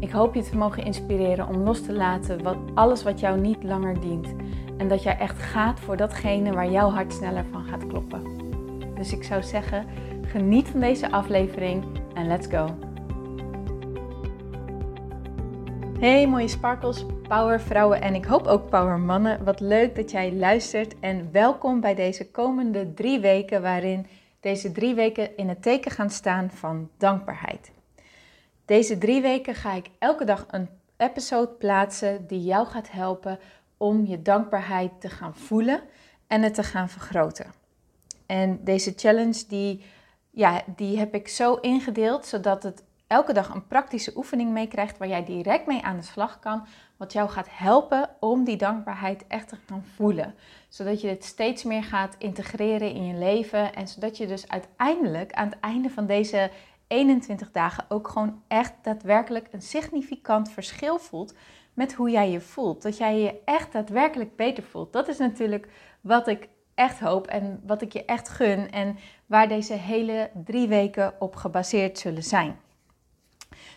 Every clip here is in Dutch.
Ik hoop je te mogen inspireren om los te laten wat, alles wat jou niet langer dient. En dat jij echt gaat voor datgene waar jouw hart sneller van gaat kloppen. Dus ik zou zeggen, geniet van deze aflevering en let's go. Hey mooie sparkles, power vrouwen en ik hoop ook power mannen. Wat leuk dat jij luistert en welkom bij deze komende drie weken waarin deze drie weken in het teken gaan staan van dankbaarheid. Deze drie weken ga ik elke dag een episode plaatsen die jou gaat helpen om je dankbaarheid te gaan voelen en het te gaan vergroten. En deze challenge die, ja, die heb ik zo ingedeeld zodat het elke dag een praktische oefening meekrijgt waar jij direct mee aan de slag kan. Wat jou gaat helpen om die dankbaarheid echt te gaan voelen. Zodat je het steeds meer gaat integreren in je leven. En zodat je dus uiteindelijk aan het einde van deze 21 dagen ook gewoon echt daadwerkelijk een significant verschil voelt met hoe jij je voelt. Dat jij je echt daadwerkelijk beter voelt. Dat is natuurlijk wat ik echt hoop en wat ik je echt gun en waar deze hele drie weken op gebaseerd zullen zijn.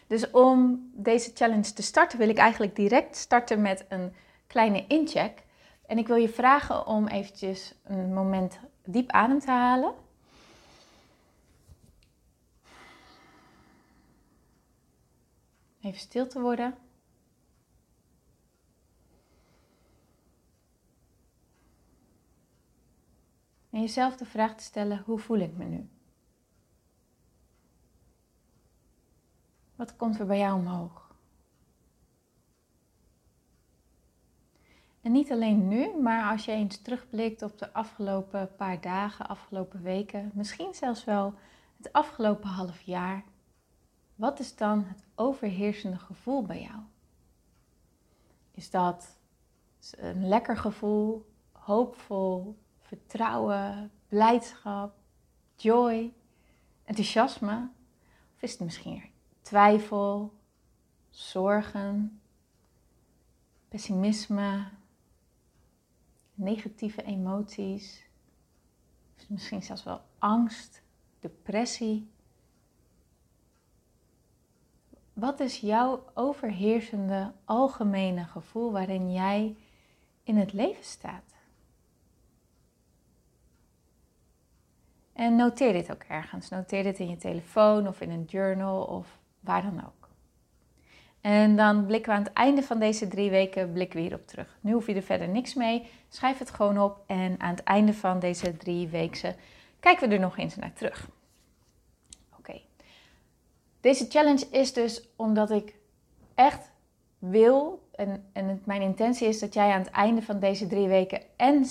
Dus om deze challenge te starten wil ik eigenlijk direct starten met een kleine incheck. En ik wil je vragen om eventjes een moment diep adem te halen. Even stil te worden. En jezelf de vraag te stellen: hoe voel ik me nu? Wat komt er bij jou omhoog? En niet alleen nu, maar als je eens terugblikt op de afgelopen paar dagen, afgelopen weken, misschien zelfs wel het afgelopen half jaar. Wat is dan het overheersende gevoel bij jou? Is dat een lekker gevoel, hoopvol, vertrouwen, blijdschap, joy, enthousiasme? Of is het misschien twijfel, zorgen, pessimisme, negatieve emoties, of misschien zelfs wel angst, depressie? Wat is jouw overheersende algemene gevoel waarin jij in het leven staat? En noteer dit ook ergens. Noteer dit in je telefoon of in een journal of waar dan ook. En dan blikken we aan het einde van deze drie weken blikken we hierop terug. Nu hoef je er verder niks mee. Schrijf het gewoon op en aan het einde van deze drie weken kijken we er nog eens naar terug. Deze challenge is dus omdat ik echt wil en, en mijn intentie is dat jij aan het einde van deze drie weken en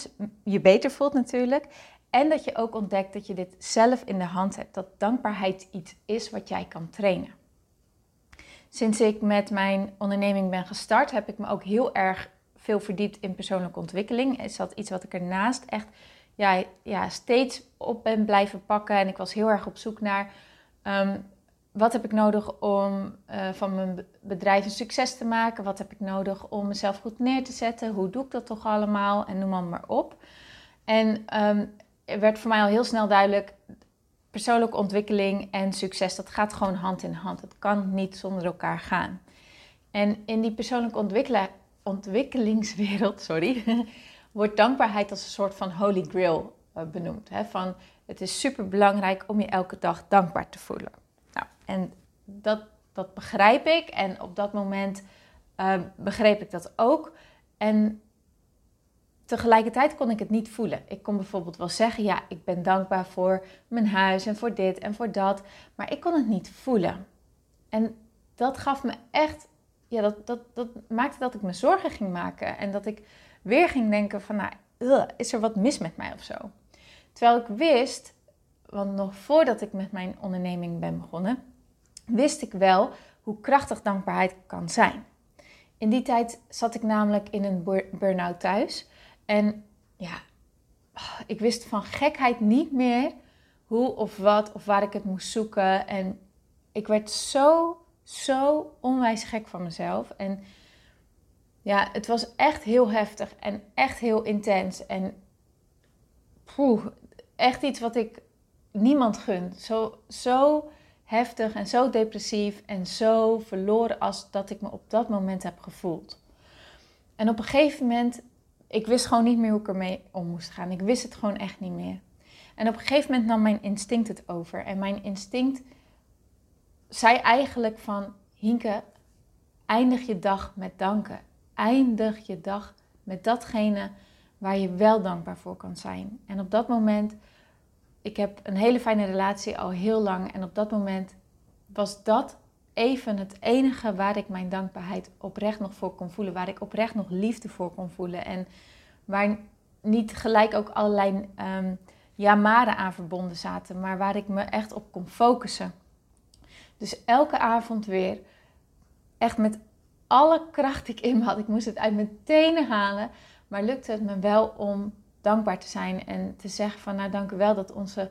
je beter voelt natuurlijk. En dat je ook ontdekt dat je dit zelf in de hand hebt. Dat dankbaarheid iets is wat jij kan trainen. Sinds ik met mijn onderneming ben gestart, heb ik me ook heel erg veel verdiept in persoonlijke ontwikkeling. Is dat iets wat ik ernaast echt ja, ja, steeds op ben blijven pakken. En ik was heel erg op zoek naar ehm, wat heb ik nodig om uh, van mijn bedrijf een succes te maken? Wat heb ik nodig om mezelf goed neer te zetten? Hoe doe ik dat toch allemaal? En noem maar, op. En um, er werd voor mij al heel snel duidelijk: persoonlijke ontwikkeling en succes, dat gaat gewoon hand in hand. Het kan niet zonder elkaar gaan. En in die persoonlijke ontwikkelingswereld, sorry, wordt dankbaarheid als een soort van holy grail uh, benoemd. Hè? Van, het is super belangrijk om je elke dag dankbaar te voelen. En dat, dat begrijp ik. En op dat moment uh, begreep ik dat ook. En tegelijkertijd kon ik het niet voelen. Ik kon bijvoorbeeld wel zeggen: ja, ik ben dankbaar voor mijn huis en voor dit en voor dat. Maar ik kon het niet voelen. En dat gaf me echt. Ja, dat, dat, dat maakte dat ik me zorgen ging maken. En dat ik weer ging denken: van nou, is er wat mis met mij of zo? Terwijl ik wist, want nog voordat ik met mijn onderneming ben begonnen, wist ik wel hoe krachtig dankbaarheid kan zijn. In die tijd zat ik namelijk in een burn-out thuis. En ja, ik wist van gekheid niet meer hoe of wat of waar ik het moest zoeken. En ik werd zo, zo onwijs gek van mezelf. En ja, het was echt heel heftig en echt heel intens. En echt iets wat ik niemand gun. Zo, zo heftig en zo depressief en zo verloren als dat ik me op dat moment heb gevoeld. En op een gegeven moment, ik wist gewoon niet meer hoe ik ermee om moest gaan. Ik wist het gewoon echt niet meer. En op een gegeven moment nam mijn instinct het over. En mijn instinct zei eigenlijk van, Hinke, eindig je dag met danken. Eindig je dag met datgene waar je wel dankbaar voor kan zijn. En op dat moment ik heb een hele fijne relatie al heel lang. En op dat moment was dat even het enige waar ik mijn dankbaarheid oprecht nog voor kon voelen. Waar ik oprecht nog liefde voor kon voelen. En waar niet gelijk ook allerlei ehm, jamaren aan verbonden zaten. Maar waar ik me echt op kon focussen. Dus elke avond weer. Echt met alle kracht die ik in me had. Ik moest het uit mijn tenen halen. Maar lukte het me wel om dankbaar te zijn en te zeggen van nou dank u wel dat onze,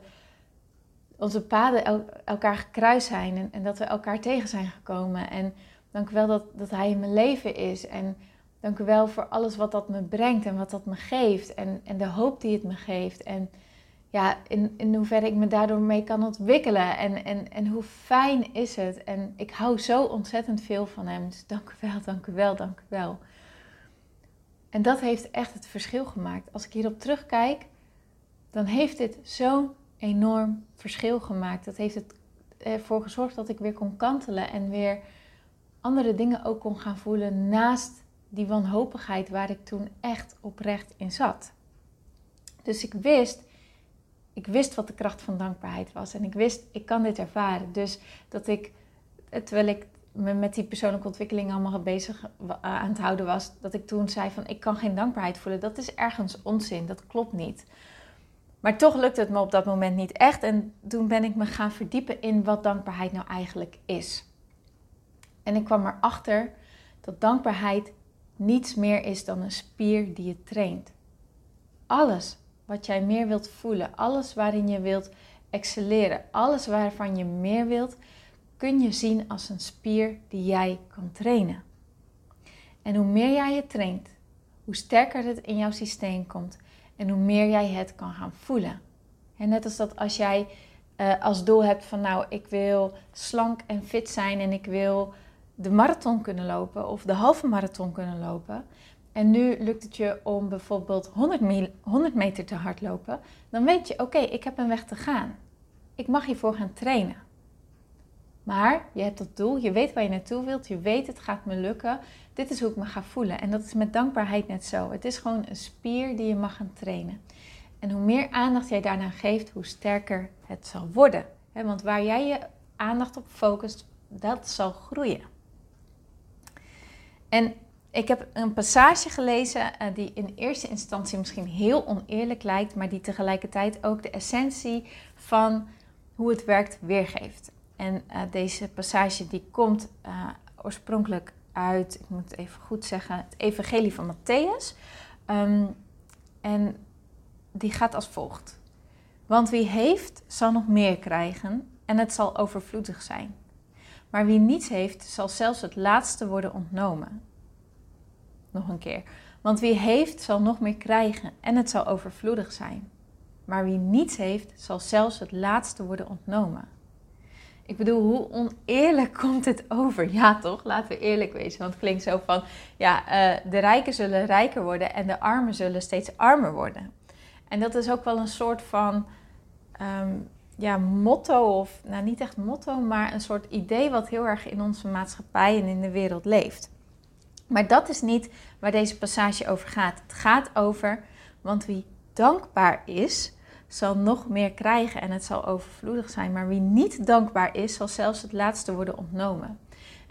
onze paden elkaar gekruist zijn en, en, dat we elkaar tegen zijn gekomen. En dank u wel dat, dat hij in mijn leven is. En dank u wel voor alles wat dat me brengt en wat dat me geeft. En, en de hoop die het me geeft. En ja, in, in hoeverre ik me daardoor mee kan ontwikkelen. En, en, en hoe fijn is het. En ik hou zo ontzettend veel van hem. Dus dank u wel, dank u wel, dank u wel. En dat heeft echt het verschil gemaakt. Als ik hierop terugkijk, dan heeft dit zo'n enorm verschil gemaakt. Dat heeft ervoor gezorgd dat ik weer kon kantelen en weer andere dingen ook kon gaan voelen naast die wanhopigheid waar ik toen echt oprecht in zat. Dus ik wist, ik wist wat de kracht van dankbaarheid was en ik wist, ik kan dit ervaren. Dus dat ik, terwijl ik me met die persoonlijke ontwikkeling allemaal bezig eh, aan het houden was, dat ik toen zei van ik kan geen dankbaarheid voelen. Dat is ergens onzin, dat klopt niet. Maar toch lukte het me op dat moment niet echt en toen ben ik me gaan verdiepen in wat dankbaarheid nou eigenlijk is. En ik kwam erachter dat dankbaarheid niets meer is dan een spier die je traint. Alles wat jij meer wilt voelen, alles waarin je wilt excelleren, alles waarvan je meer wilt, kun je zien als een spier die jij kan trainen. En hoe meer jij het traint, hoe sterker het in jouw systeem komt en hoe meer jij het kan gaan voelen. En net als dat als jij uh, als doel hebt van nou, ik wil slank en fit zijn en ik wil de marathon kunnen lopen of de halve marathon kunnen lopen. En nu lukt het je om bijvoorbeeld 100, 100 meter te hardlopen. Dan weet je, oké, ik heb een weg te gaan. Ik mag hiervoor gaan trainen. Maar je hebt dat doel, je weet waar je naartoe wilt, je weet het gaat me lukken. Dit is hoe ik me ga voelen. En dat is met dankbaarheid net zo. Het is gewoon een spier die je mag gaan trainen. En hoe meer aandacht jij daarna geeft, hoe sterker het zal worden. Want waar jij je aandacht op focust, dat zal groeien. En ik heb een passage gelezen uh, die in eerste instantie misschien heel oneerlijk lijkt, maar die tegelijkertijd ook de essentie van hoe het werkt weergeeft. En uh, deze passage die komt uh, oorspronkelijk uit, ik moet het even goed zeggen, het Evangelie van Matthäus. Um, en die gaat als volgt. Want wie heeft, zal nog meer krijgen en het zal overvloedig zijn. Maar wie niets heeft, zal zelfs het laatste worden ontnomen. Nog een keer. Want wie heeft, zal nog meer krijgen en het zal overvloedig zijn. Maar wie niets heeft, zal zelfs het laatste worden ontnomen. Ik bedoel, hoe oneerlijk komt het over? Ja, toch? Laten we eerlijk wezen. Want het klinkt zo van, ja, uh, de rijken zullen rijker worden en de armen zullen steeds armer worden. En dat is ook wel een soort van, um, ja, motto of, nou niet echt motto, maar een soort idee wat heel erg in onze maatschappij en in de wereld leeft. Maar dat is niet waar deze passage over gaat. Het gaat over, want wie dankbaar is, zal nog meer krijgen en het zal overvloedig zijn. Maar wie niet dankbaar is, zal zelfs het laatste worden ontnomen.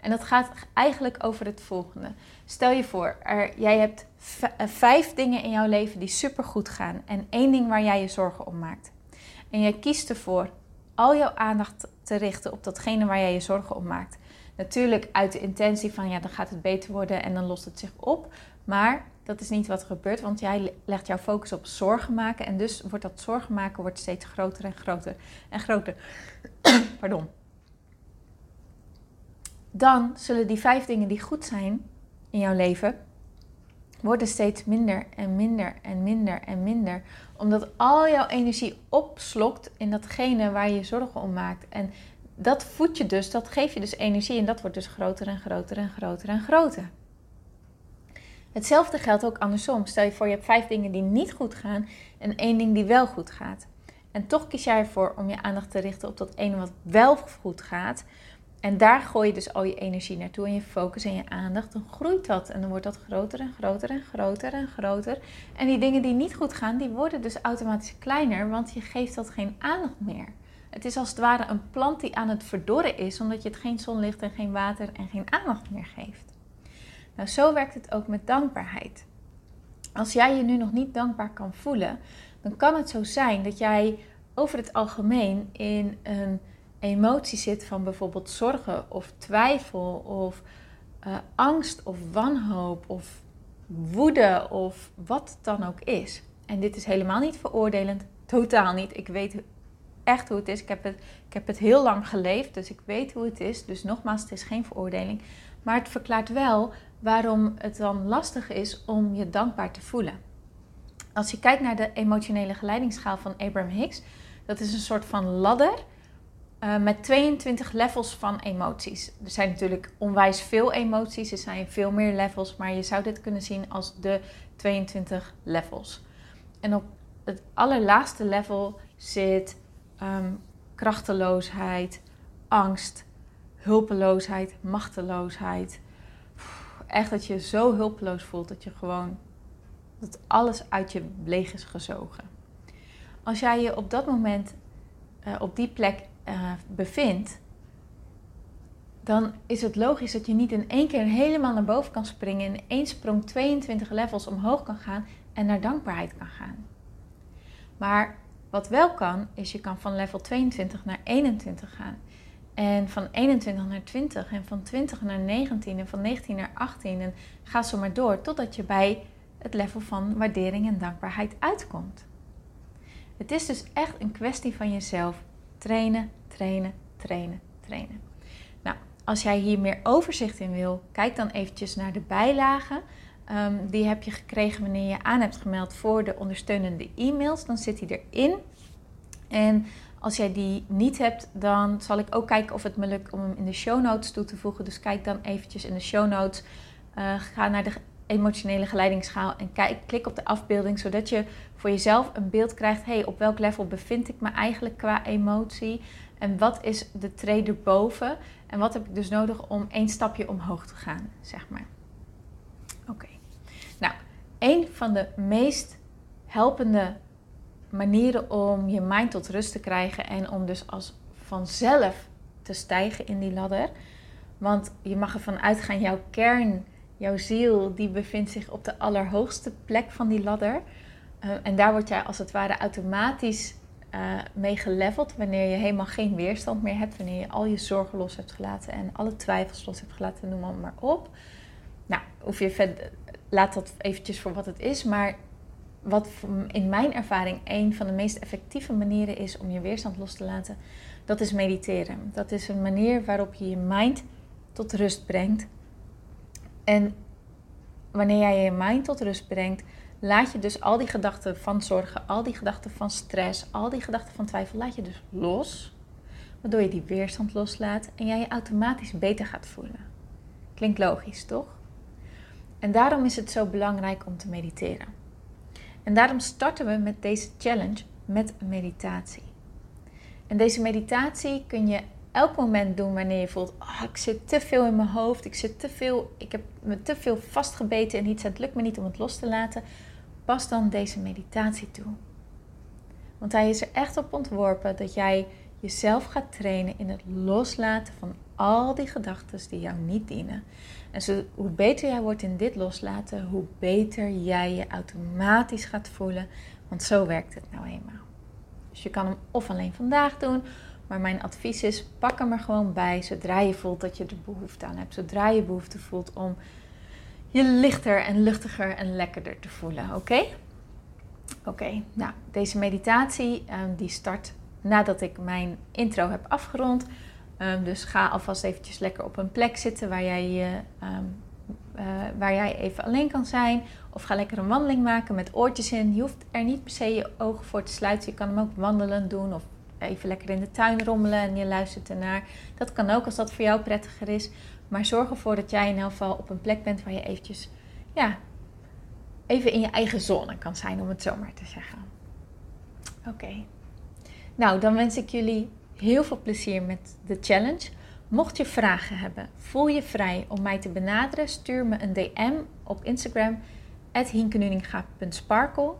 En dat gaat eigenlijk over het volgende. Stel je voor, jij hebt eh, vijf dingen in jouw leven die supergoed gaan en één ding waar jij je zorgen om maakt. En jij kiest ervoor al jouw aandacht te richten op datgene waar jij je zorgen om maakt. Natuurlijk uit de intentie van ja, dan gaat het beter worden en dan lost het zich op. Maar dat is niet wat er gebeurt, want jij legt jouw focus op zorgen maken. En dus wordt dat zorgen maken wordt steeds groter en groter en groter. Pardon. Dan zullen die vijf dingen die goed zijn in jouw leven, worden steeds minder en minder en minder en minder. Omdat al jouw energie opslokt in datgene waar je zorgen om maakt. En dat voed je dus, dat geeft je dus energie en dat wordt dus groter en groter en groter en groter. Hetzelfde geldt ook andersom. Stel je voor, je hebt vijf dingen die niet goed gaan en één ding die wel goed gaat. En toch kies jij ervoor om je aandacht te richten op dat ene wat wel goed gaat. En daar gooi je dus al je energie naartoe en je focus en je aandacht. Dan groeit dat en dan wordt dat groter en groter en groter en groter. En die dingen die niet goed gaan, die worden dus automatisch kleiner, want je geeft dat geen aandacht meer. Het is als het ware een plant die aan het verdorren is, omdat je het geen zonlicht en geen water en geen aandacht meer geeft. Nou, zo werkt het ook met dankbaarheid. Als jij je nu nog niet dankbaar kan voelen, dan kan het zo zijn dat jij over het algemeen in een emotie zit van bijvoorbeeld zorgen of twijfel of uh, angst of wanhoop of woede of wat het dan ook is. En dit is helemaal niet veroordelend, totaal niet. Ik weet echt hoe het is. Ik heb het, ik heb het heel lang geleefd, dus ik weet hoe het is. Dus nogmaals, het is geen veroordeling. Maar het verklaart wel waarom het dan lastig is om je dankbaar te voelen. Als je kijkt naar de emotionele geleidingsschaal van Abraham Hicks, dat is een soort van ladder uh, met 22 levels van emoties. Er zijn natuurlijk onwijs veel emoties, er zijn veel meer levels, maar je zou dit kunnen zien als de 22 levels. En op het allerlaagste level zit um, krachteloosheid, angst, hulpeloosheid, machteloosheid. Echt dat je zo hulpeloos voelt dat je gewoon dat alles uit je leeg is gezogen. Als jij je op dat moment uh, op die plek uh, bevindt, dan is het logisch dat je niet in één keer helemaal naar boven kan springen, in één sprong 22 levels omhoog kan gaan en naar dankbaarheid kan gaan. Maar wat wel kan, is je kan van level 22 naar 21 gaan. En van 21 naar 20 en van 20 naar 19 en van 19 naar 18 en ga zo maar door totdat je bij het level van waardering en dankbaarheid uitkomt. Het is dus echt een kwestie van jezelf trainen, trainen, trainen, trainen. Nou, als jij hier meer overzicht in wil, kijk dan eventjes naar de bijlagen. Ehm, die heb je gekregen wanneer je aan hebt gemeld voor de ondersteunende e-mails. Dan zit die erin. En als jij die niet hebt, dan zal ik ook kijken of het me lukt om hem in de show notes toe te voegen. Dus kijk dan eventjes in de show notes. Uh, ga naar de emotionele geleidingsschaal en kijk, klik op de afbeelding, zodat je voor jezelf een beeld krijgt. hey, op welk level bevind ik me eigenlijk qua emotie? En wat is de trede erboven? En wat heb ik dus nodig om één stapje omhoog te gaan, zeg maar. Oké. Nou, een van de meest helpende manieren om je mind tot rust te krijgen en om dus als vanzelf te stijgen in die ladder. Want je mag ervan uitgaan, jouw kern, jouw ziel, die bevindt zich op de allerhoogste plek van die ladder. Uh, en daar word jij als het ware automatisch uh, mee geleveld wanneer je helemaal geen weerstand meer hebt, wanneer je al je zorgen los hebt gelaten en alle twijfels los hebt gelaten, noem maar, maar op. Nou, hoef je verder, laat dat eventjes voor wat het is, maar wat in mijn ervaring een van de meest effectieve manieren is om je weerstand los te laten, dat is mediteren. Dat is een manier waarop je je mind tot rust brengt. En wanneer jij je mind tot rust brengt, laat je dus al die gedachten van zorgen, al die gedachten van stress, al die gedachten van twijfel, laat je dus los. Waardoor je die weerstand loslaat en jij je automatisch beter gaat voelen. Klinkt logisch, toch? En daarom is het zo belangrijk om te mediteren. En daarom starten we met deze challenge met meditatie. En deze meditatie kun je elk moment doen wanneer je voelt: oh, ik zit te veel in mijn hoofd, ik zit te veel, ik heb me te veel vastgebeten en iets, het lukt me niet om het los te laten. Pas dan deze meditatie toe. Want hij is er echt op ontworpen dat jij jezelf gaat trainen in het loslaten van al die gedachten die jou niet dienen. En hoe beter jij wordt in dit loslaten, hoe beter jij je automatisch gaat voelen. Want zo werkt het nou eenmaal. Dus je kan hem of alleen vandaag doen, Maar mijn advies is: pak hem er gewoon bij zodra je voelt dat je er behoefte aan hebt. Zodra je behoefte voelt om je lichter en luchtiger en lekkerder te voelen. Oké? Oké, nou, deze meditatie um, die start nadat ik mijn intro heb afgerond. Um, dus ga alvast eventjes lekker op een plek zitten waar jij, um, uh, waar jij even alleen kan zijn. Of ga lekker een wandeling maken met oortjes in. Je hoeft er niet per se je ogen voor te sluiten. Je kan hem ook wandelen doen of even lekker in de tuin rommelen en je luistert ernaar. Dat kan ook als dat voor jou prettiger is. Maar zorg ervoor dat jij in elk geval op een plek bent waar je eventjes, ja, even in je eigen zone kan zijn, om het zo maar te zeggen. Oké. Nou, dan wens ik jullie heel veel plezier met de challenge. Mocht je vragen hebben, voel je vrij om mij te benaderen. Stuur me een DM op Instagram, hinkenuninga.sparkle.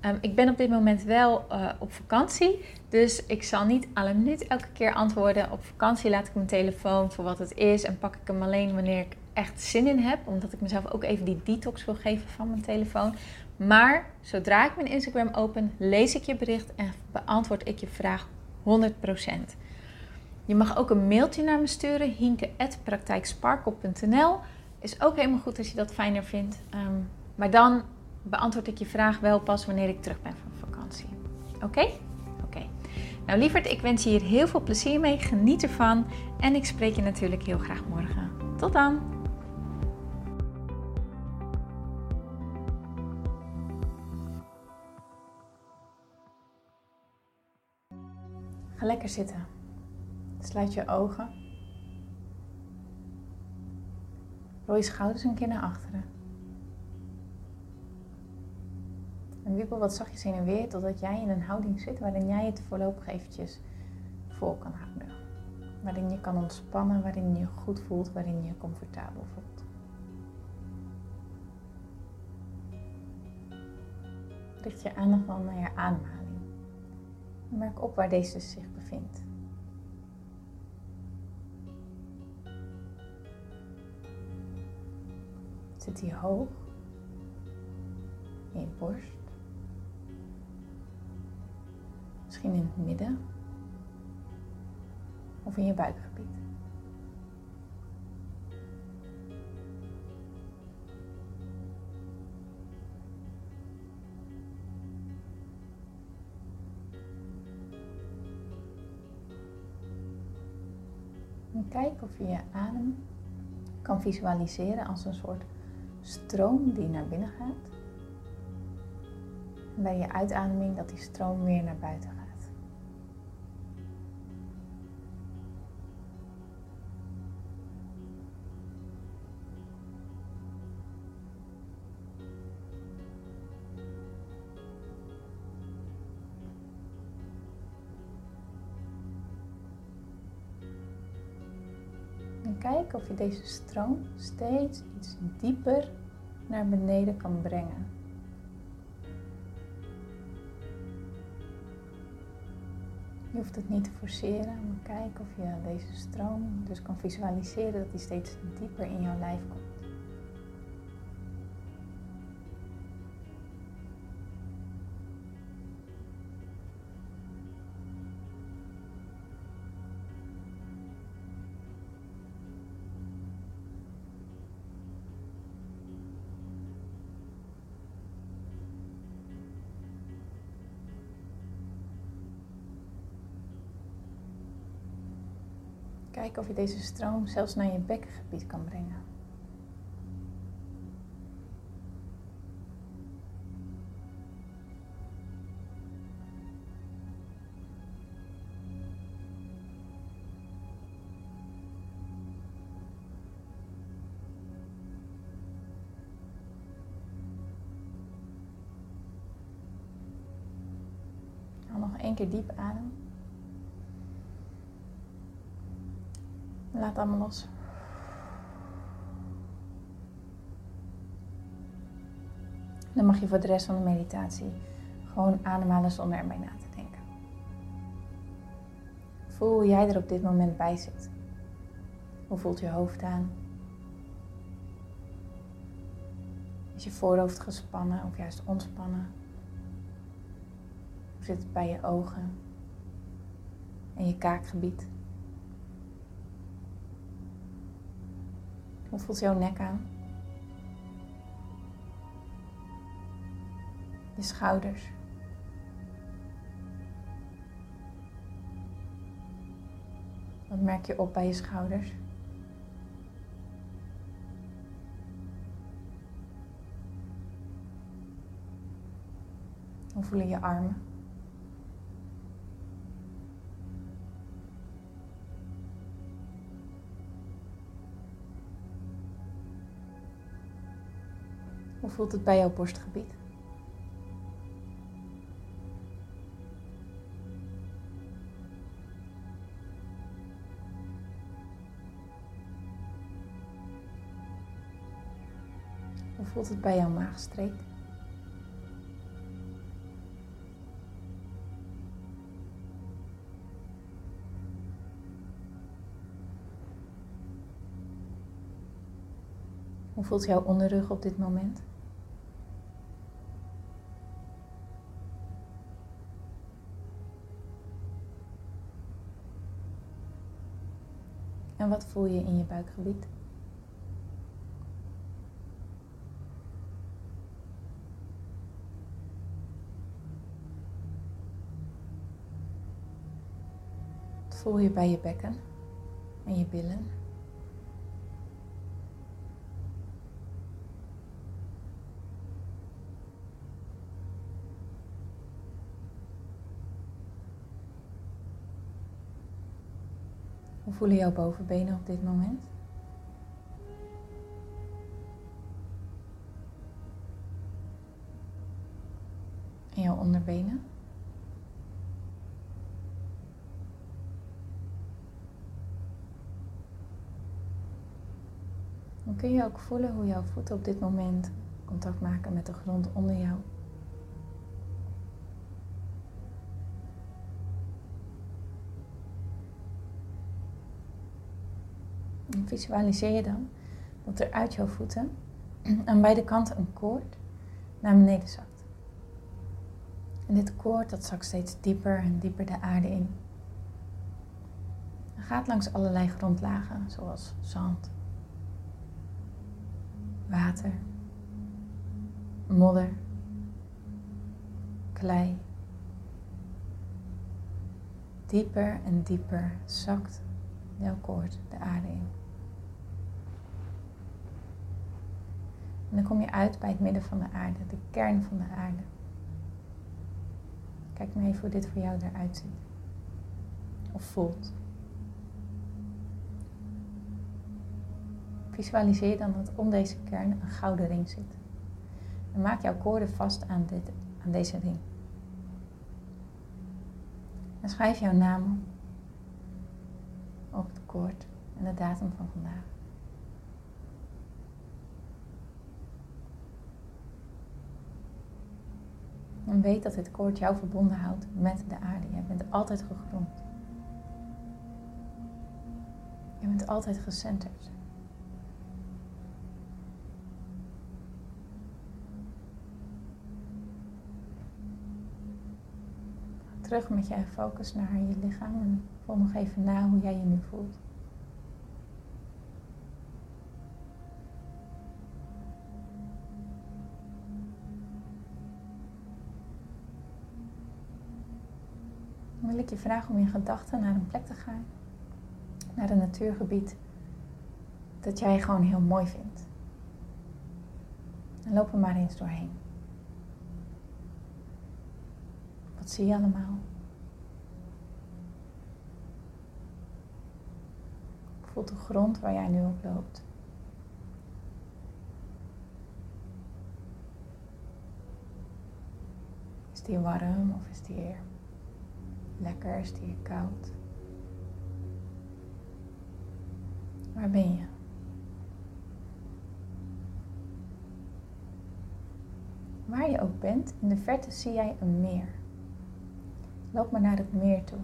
Um, ik ben op dit moment wel uh, op vakantie, dus ik zal niet alle minuut elke keer antwoorden. Op vakantie laat ik mijn telefoon voor wat het is en pak ik hem alleen wanneer ik echt zin in heb, omdat ik mezelf ook even die detox wil geven van mijn telefoon. Maar zodra ik mijn Instagram open, lees ik je bericht en beantwoord ik je vraag 100%. Je mag ook een mailtje naar me sturen, hinke.praktijksparkle.nl. Is ook helemaal goed als je dat fijner vindt. Um, maar dan beantwoord ik je vraag wel pas wanneer ik terug ben van vakantie. Oké? Oké. Nou lieverd, ik wens je hier heel veel plezier mee. Geniet ervan. En ik spreek je natuurlijk heel graag morgen. Tot dan! Ga lekker zitten. Sluit je ogen. Rol je schouders een keer naar achteren. En wiebel wat zachtjes heen en weer totdat jij in een houding zit waarin jij het voorlopig eventjes vol kan houden. Waarin je kan ontspannen, waarin je je goed voelt, waarin je je comfortabel voelt. Richt je aandacht dan naar je ademhaling. Merk op waar deze zich bevindt. Zit hij hoog in je borst? Misschien in het midden of in je buikgebied. En kijk of je je adem kan visualiseren als een soort stroom die naar binnen gaat. En bij je uitademing dat die stroom weer naar buiten gaat. Je deze stroom steeds iets dieper naar beneden kan brengen. Je hoeft het niet te forceren, maar kijk of je deze stroom dus kan visualiseren dat die steeds dieper in jouw lijf komt. Of je deze stroom zelfs naar je bekkengebied kan brengen. Nog één keer diep adem. Laat allemaal los. Dan mag je voor de rest van de meditatie gewoon ademhalen zonder erbij na te denken. Voel hoe jij er op dit moment bij zit. Hoe voelt je hoofd aan? Is je voorhoofd gespannen of juist ontspannen? Hoe zit het bij je ogen? en je kaakgebied. Hoe voelt jouw nek aan? Je schouders. Wat merk je op bij je schouders? Hoe voelen je armen? Hoe voelt het bij jouw borstgebied? Hoe voelt het bij jouw maagstreek? Hoe voelt jouw onderrug op dit moment? En wat voel je in je buikgebied? Wat voel je bij je bekken en je billen? Hoe voelen jouw bovenbenen op dit moment? En jouw onderbenen? Dan kun je ook voelen hoe jouw voeten op dit moment contact maken met de grond onder jou. Visualiseer je dan dat er uit jouw voeten aan beide kanten een koord naar beneden zakt. En dit koord dat zakt steeds dieper en dieper de aarde in. Het gaat langs allerlei grondlagen, zoals zand, water, modder, klei. Dieper en dieper zakt jouw koord de aarde in. En dan kom je uit bij het midden van de aarde, de kern van de aarde. Kijk maar even hoe dit voor jou eruit ziet. Of voelt. Visualiseer dan dat om deze kern een gouden ring zit. En maak jouw koorden vast aan, dit, aan deze ring. En schrijf jouw naam op het koord en de datum van vandaag. En weet dat dit koord jou verbonden houdt met de aarde. Je bent altijd gegrond. Je bent altijd gecenterd. Terug met je focus naar je lichaam en voel nog even na hoe jij je nu voelt. Je vragen om in gedachten naar een plek te gaan. Naar een natuurgebied dat jij gewoon heel mooi vindt. En loop er maar eens doorheen. Wat zie je allemaal? Voelt de grond waar jij nu op loopt. Is die warm of is die lekker? Is die koud? Waar ben je? Waar je ook bent, in de verte zie jij een meer. Loop maar naar het meer toe.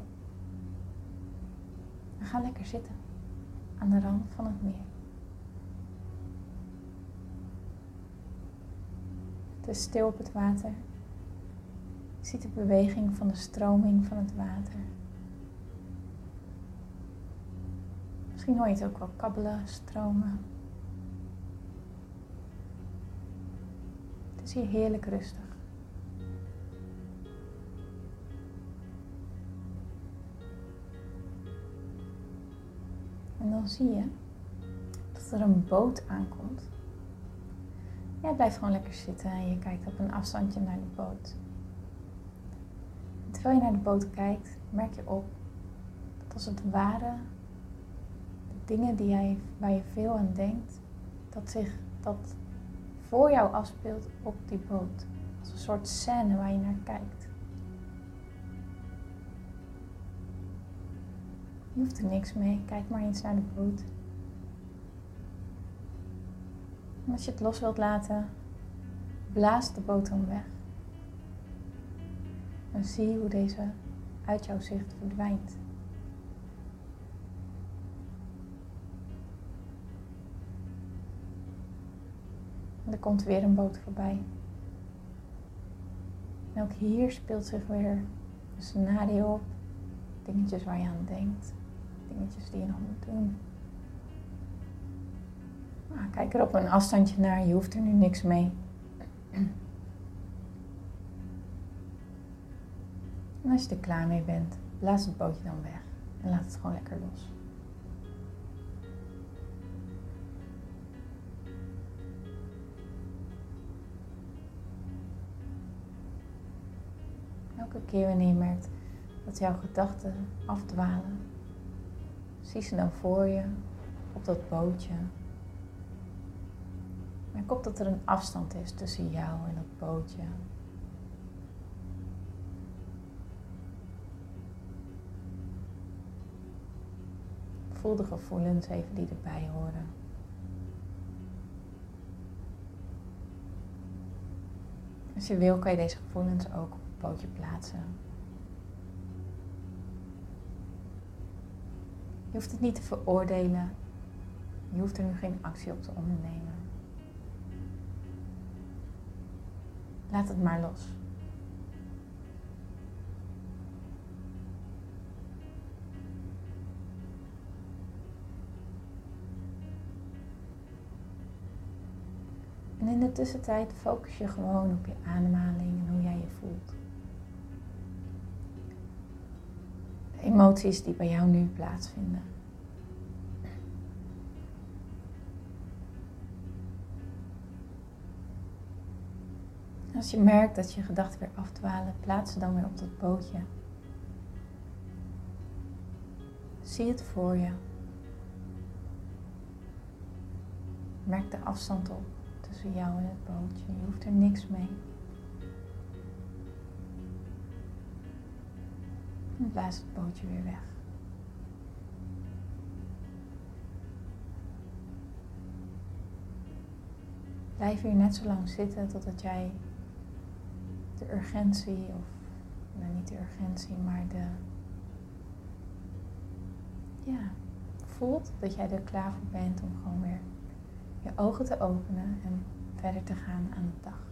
En ga lekker zitten aan de rand van het meer. Het is stil op het water. Ziet de beweging van de stroming van het water. Misschien hoor je het ook wel kabbelen, stromen. Het is hier heerlijk rustig. En dan zie je dat er een boot aankomt. Jij blijft gewoon lekker zitten en je kijkt op een afstandje naar de boot. Terwijl je naar de boot kijkt, merk je op dat als het ware de dingen die jij, waar je veel aan denkt, dat zich dat voor jou afspeelt op die boot. Als een soort scène waar je naar kijkt. Je hoeft er niks mee. Kijk maar eens naar de boot. En als je het los wilt laten, blaas de boot dan weg. En zie hoe deze uit jouw zicht verdwijnt. Er komt weer een boot voorbij. En ook hier speelt zich weer een scenario op. Dingetjes waar je aan denkt. Dingetjes die je nog moet doen. Nou, kijk er op een afstandje naar, je hoeft er nu niks mee. En als je er klaar mee bent, blaas het bootje dan weg en laat het gewoon lekker los. Elke keer wanneer je merkt dat jouw gedachten afdwalen, zie ze dan voor je op dat bootje Merk op dat er een afstand is tussen jou en dat bootje. Voel de gevoelens even die erbij horen. Als je wil kan je deze gevoelens ook op het bootje plaatsen. Je hoeft het niet te veroordelen. Je hoeft er nu geen actie op te ondernemen. Laat het maar los. De tussentijd focus je gewoon op je ademhaling en hoe jij je voelt. De emoties die bij jou nu plaatsvinden. Als je merkt dat je gedachten weer afdwalen, plaats ze dan weer op dat bootje. Zie het voor je. Merk de afstand op tussen jou en het bootje. Je hoeft er niks mee. En blaas het bootje weer weg. Blijf hier net zo lang zitten totdat jij de urgentie, of nou niet de urgentie, maar de. Ja, voelt dat jij er klaar voor bent om gewoon weer je ogen te openen en verder te gaan aan de dag.